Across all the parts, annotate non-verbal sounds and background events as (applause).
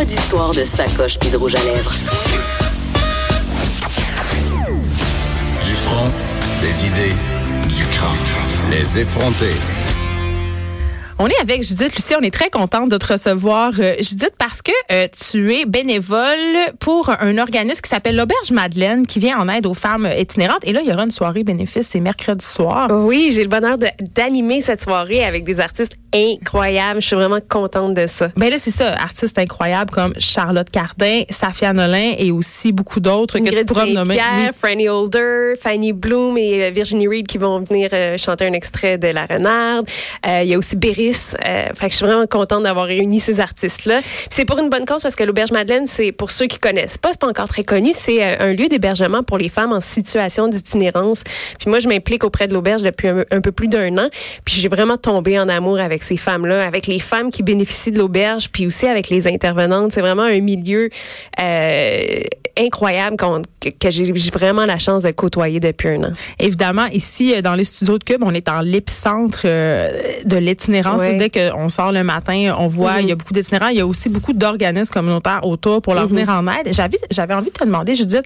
Pas d'histoire de sacoche puis de rouge à lèvres. Du front, des idées, du crâne. Les effronter. On est avec Judith Lucie, on est très contente de te recevoir, euh, Judith, parce que euh, tu es bénévole pour un organisme qui s'appelle l'Auberge Madeleine, qui vient en aide aux femmes itinérantes. Et là, il y aura une soirée bénéfice, c'est mercredi soir. Oui, j'ai le bonheur d'animer cette soirée avec des artistes incroyables. Je suis vraiment contente de ça. Ben là, c'est ça, artistes incroyables comme Charlotte Cardin, Safia Nolin et aussi beaucoup d'autres que tu pourras me nommer. Saint-Pierre, Franny Holder, Fanny Bloom et euh, Virginie Reed qui vont venir euh, chanter un extrait de La Renarde. Euh, Il y a aussi Euh, fait que je suis vraiment contente d'avoir réuni ces artistes-là. C'est pour une bonne cause parce que l'Auberge Madeleine, c'est pour ceux qui connaissent pas, c'est pas encore très connu, c'est euh, un lieu d'hébergement pour les femmes en situation d'itinérance. Puis moi, je m'implique auprès de l'Auberge depuis un, un peu plus d'un an. Puis j'ai vraiment tombé en amour avec ces femmes-là, avec les femmes qui bénéficient de l'Auberge, puis aussi avec les intervenantes. C'est vraiment un milieu euh, incroyable que, que j'ai vraiment la chance de côtoyer depuis un an. Évidemment, ici, euh, dans les studios de Cube, on est en l'épicentre euh, de l'itinérance. Ouais. Dès qu'on sort le matin, on voit, Mhm. il y a beaucoup d'itinérants. Il y a aussi beaucoup d'organismes communautaires autour pour leur Mhm. venir en aide. J'avais, j'avais envie de te demander, Judith,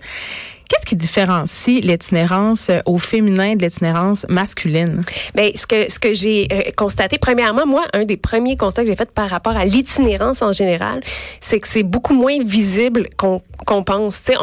qu'est-ce qui différencie l'itinérance euh, au féminin de l'itinérance masculine? Ben, ce que ce que j'ai euh, constaté, premièrement, moi, un des premiers constats que j'ai fait par rapport à l'itinérance en général, c'est que c'est beaucoup moins visible qu'on qu'on pense. Tu sais,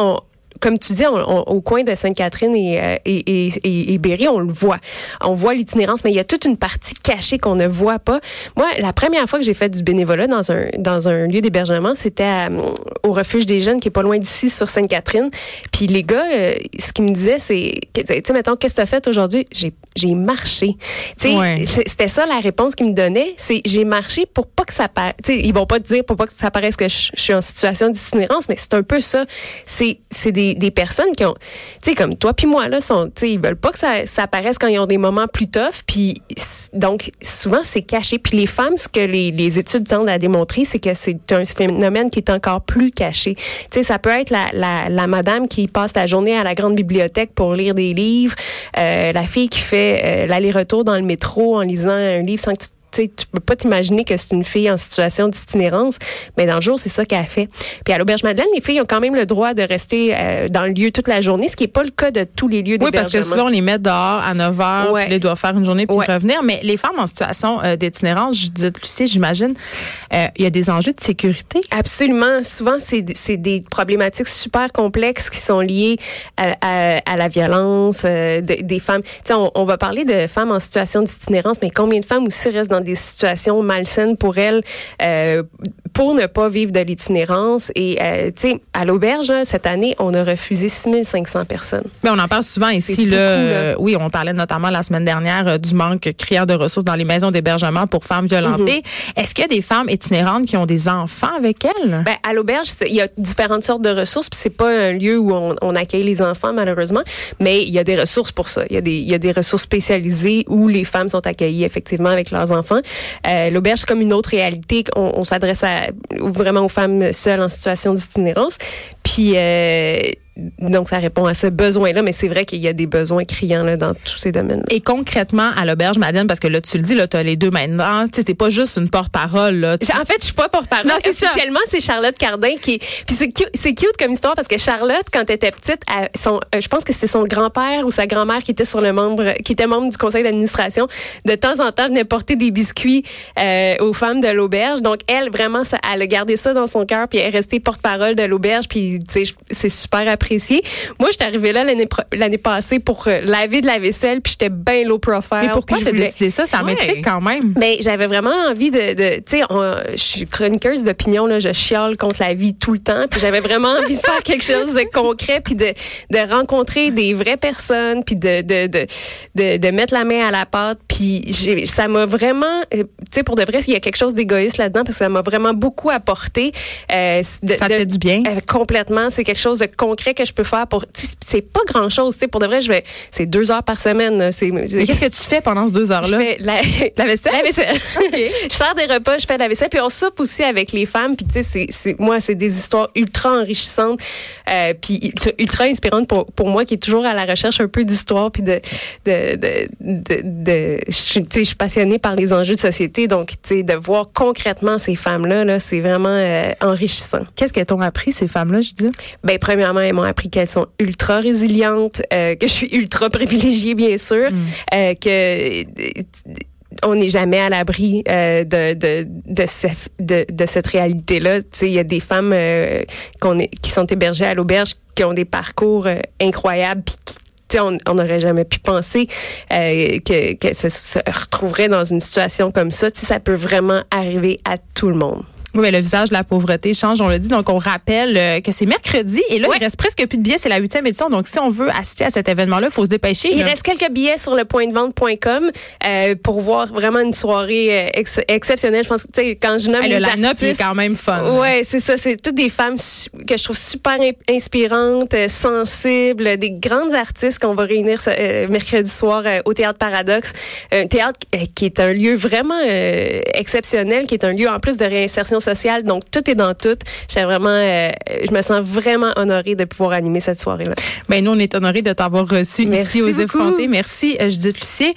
comme tu dis, on- on- au coin de Sainte-Catherine et, euh, et, et, et, et Berry, on le voit. On voit l'itinérance, mais il y a toute une partie cachée qu'on ne voit pas. Moi, la première fois que j'ai fait du bénévolat dans un dans un lieu d'hébergement, c'était hum, au refuge des jeunes qui est pas loin d'ici sur Sainte-Catherine. Puis les gars, euh, ce qu'ils me disaient, c'est, tu sais, mettons, qu'est-ce que tu as fait aujourd'hui? J'ai j'ai marché. Tu sais, Ouais. c'était ça la réponse qu'ils me donnaient. C'est j'ai marché pour pas que ça paraisse. Ils vont pas te dire pour pas que ça paraisse que je, je suis en situation d'itinérance, mais c'est un peu ça. C'est c'est des, des personnes qui ont, tu sais, comme toi puis moi là, sont, ils veulent pas que ça, apparaisse quand ils ont des moments plus tough. Puis donc souvent c'est caché. Puis les femmes, ce que les, les études tendent à démontrer, c'est que c'est un phénomène qui est encore plus caché. Tu sais, ça peut être la, la, madame qui passe la journée à la grande bibliothèque pour lire des livres, euh, la fille qui fait euh, l'aller-retour dans le métro en lisant un livre sans que tu tu peux pas t'imaginer que c'est une fille en situation d'itinérance, mais dans le jour, c'est ça qu'elle fait. Puis à l'Auberge Madeleine, les filles ont quand même le droit de rester euh, dans le lieu toute la journée, ce qui est pas le cas de tous les lieux Oui, parce que souvent, on les met dehors à 9 heures, Ouais. puis ils doivent faire une journée puis Ouais. revenir. Mais les femmes en situation euh, d'itinérance, Judith Lucie, j'imagine, euh, il y a des enjeux de sécurité. Absolument. Souvent, c'est c'est des problématiques super complexes qui sont liées à, à, à la violence euh, de- des femmes. Tu sais, on, on va parler de femmes en situation d'itinérance, mais combien de femmes aussi restent dans des situations malsaines pour elles euh, pour ne pas vivre de l'itinérance? Et, euh, tu sais, à l'auberge, cette année, on a refusé 6500 personnes. Mais on en parle souvent ici. Là. Euh, oui, on parlait notamment la semaine dernière euh, du manque criant de ressources dans les maisons d'hébergement pour femmes violentées. Mm-hmm. Est-ce qu'il y a des femmes itinérantes qui ont des enfants avec elles? Ben, à l'auberge, il y a différentes sortes de ressources, puis c'est pas un lieu où on, on accueille les enfants malheureusement, mais il y a des ressources pour ça. Il y a des il y a des ressources spécialisées où les femmes sont accueillies effectivement avec leurs enfants. Euh, l'auberge c'est comme une autre réalité. On, on s'adresse à vraiment aux femmes seules en situation d'itinérance. Puis euh, donc ça répond à ce besoin-là, mais c'est vrai qu'il y a des besoins criants là, dans tous ces domaines. Et concrètement, à l'auberge, Madeleine, parce que là, tu le dis, là, tu as les deux maintenant. Tu sais, c'est pas juste une porte-parole. là. Tu- En fait, je suis pas porte-parole. Officiellement, c'est Charlotte Cardin qui. Puis c'est cute, cute comme histoire parce que Charlotte, quand elle était petite, elle- son, euh, je pense que c'est son grand-père ou sa grand-mère qui était sur le membre, qui était membre du conseil d'administration. De temps en temps, venait porter des biscuits euh, aux femmes de l'auberge. Donc elle, vraiment, ça, elle a gardé ça dans son cœur puis elle est restée porte-parole de l'auberge. Puis tu sais, je- c'est super apprécié. Moi, j'étais arrivée là l'année passée pour euh, laver de la vaisselle, puis j'étais bien low profile. Mais pourquoi t'as voulais- décidé ça? Ça Ouais. m'intrigue quand même. mais j'avais vraiment envie de, de tu sais, je suis chroniqueuse d'opinion là, je chiale contre la vie tout le temps, puis j'avais vraiment envie de faire quelque chose de concret, puis de, de rencontrer des vraies personnes, puis de, de, de, de, de mettre la main à la pâte, puis ça m'a vraiment, euh, tu sais, pour de vrai, il y a quelque chose d'égoïste là-dedans parce que ça m'a vraiment beaucoup apporté. euh, de- Ça te fait du bien? euh, complètement, c'est quelque chose de concret que je peux faire pour. C'est pas grand chose, tu sais. Pour de vrai, je vais. C'est deux heures par semaine. là, C'est. Qu'est-ce que tu fais pendant ces deux je heures-là? fais la, (laughs) La vaisselle? La vaisselle. (laughs) je sers des repas, je fais de la vaisselle, puis on soupe aussi avec les femmes. Puis tu sais, c'est, moi, c'est des histoires ultra enrichissantes, euh, puis ultra, inspirantes pour, pour moi qui est toujours à la recherche un peu d'histoire, puis de, de, de, de, de- je, suis- tu sais, je suis passionnée par les enjeux de société, donc tu sais, de voir concrètement ces femmes-là, là, c'est vraiment euh, enrichissant. Qu'est-ce qu'elles t'ont appris, ces femmes-là, je dis? Ben premièrement, elles appris qu'elles sont ultra résilientes, euh, que je suis ultra privilégiée bien sûr, euh, que euh, on n'est jamais à l'abri euh, de, de, de, ce- de, de cette réalité-là. Il y a des femmes qu'on est, qui sont hébergées à l'auberge qui ont des parcours incroyables puis qui on n'aurait jamais pu penser euh, que, que ça se retrouverait dans une situation comme ça. Tu sais, ça peut vraiment arriver à tout le monde. Oui, mais le visage de la pauvreté change, on l'a dit. Donc, on rappelle euh, que c'est mercredi. Et là, il reste presque plus de billets. C'est la huitième édition. Donc, si on veut assister à cet événement-là, il faut se dépêcher. Il là. reste quelques billets sur le pointdevente.com euh, pour voir vraiment une soirée euh, ex- exceptionnelle. Je pense que tu sais, quand je nomme Hey, le les est quand même fun. Ouais, c'est ça. C'est toutes des femmes que je trouve super in- inspirantes, sensibles, des grandes artistes qu'on va réunir ce- mercredi soir au Théâtre Paradoxe. Un théâtre qui est un lieu vraiment exceptionnel, qui est un lieu en plus de réinsertion sociale. Donc, tout est dans tout. J'ai vraiment, euh, je me sens vraiment honorée de pouvoir animer cette soirée-là. Ben, nous, on est honorés de t'avoir reçu Merci ici aux effrontés. Merci, euh, Judith Lucier.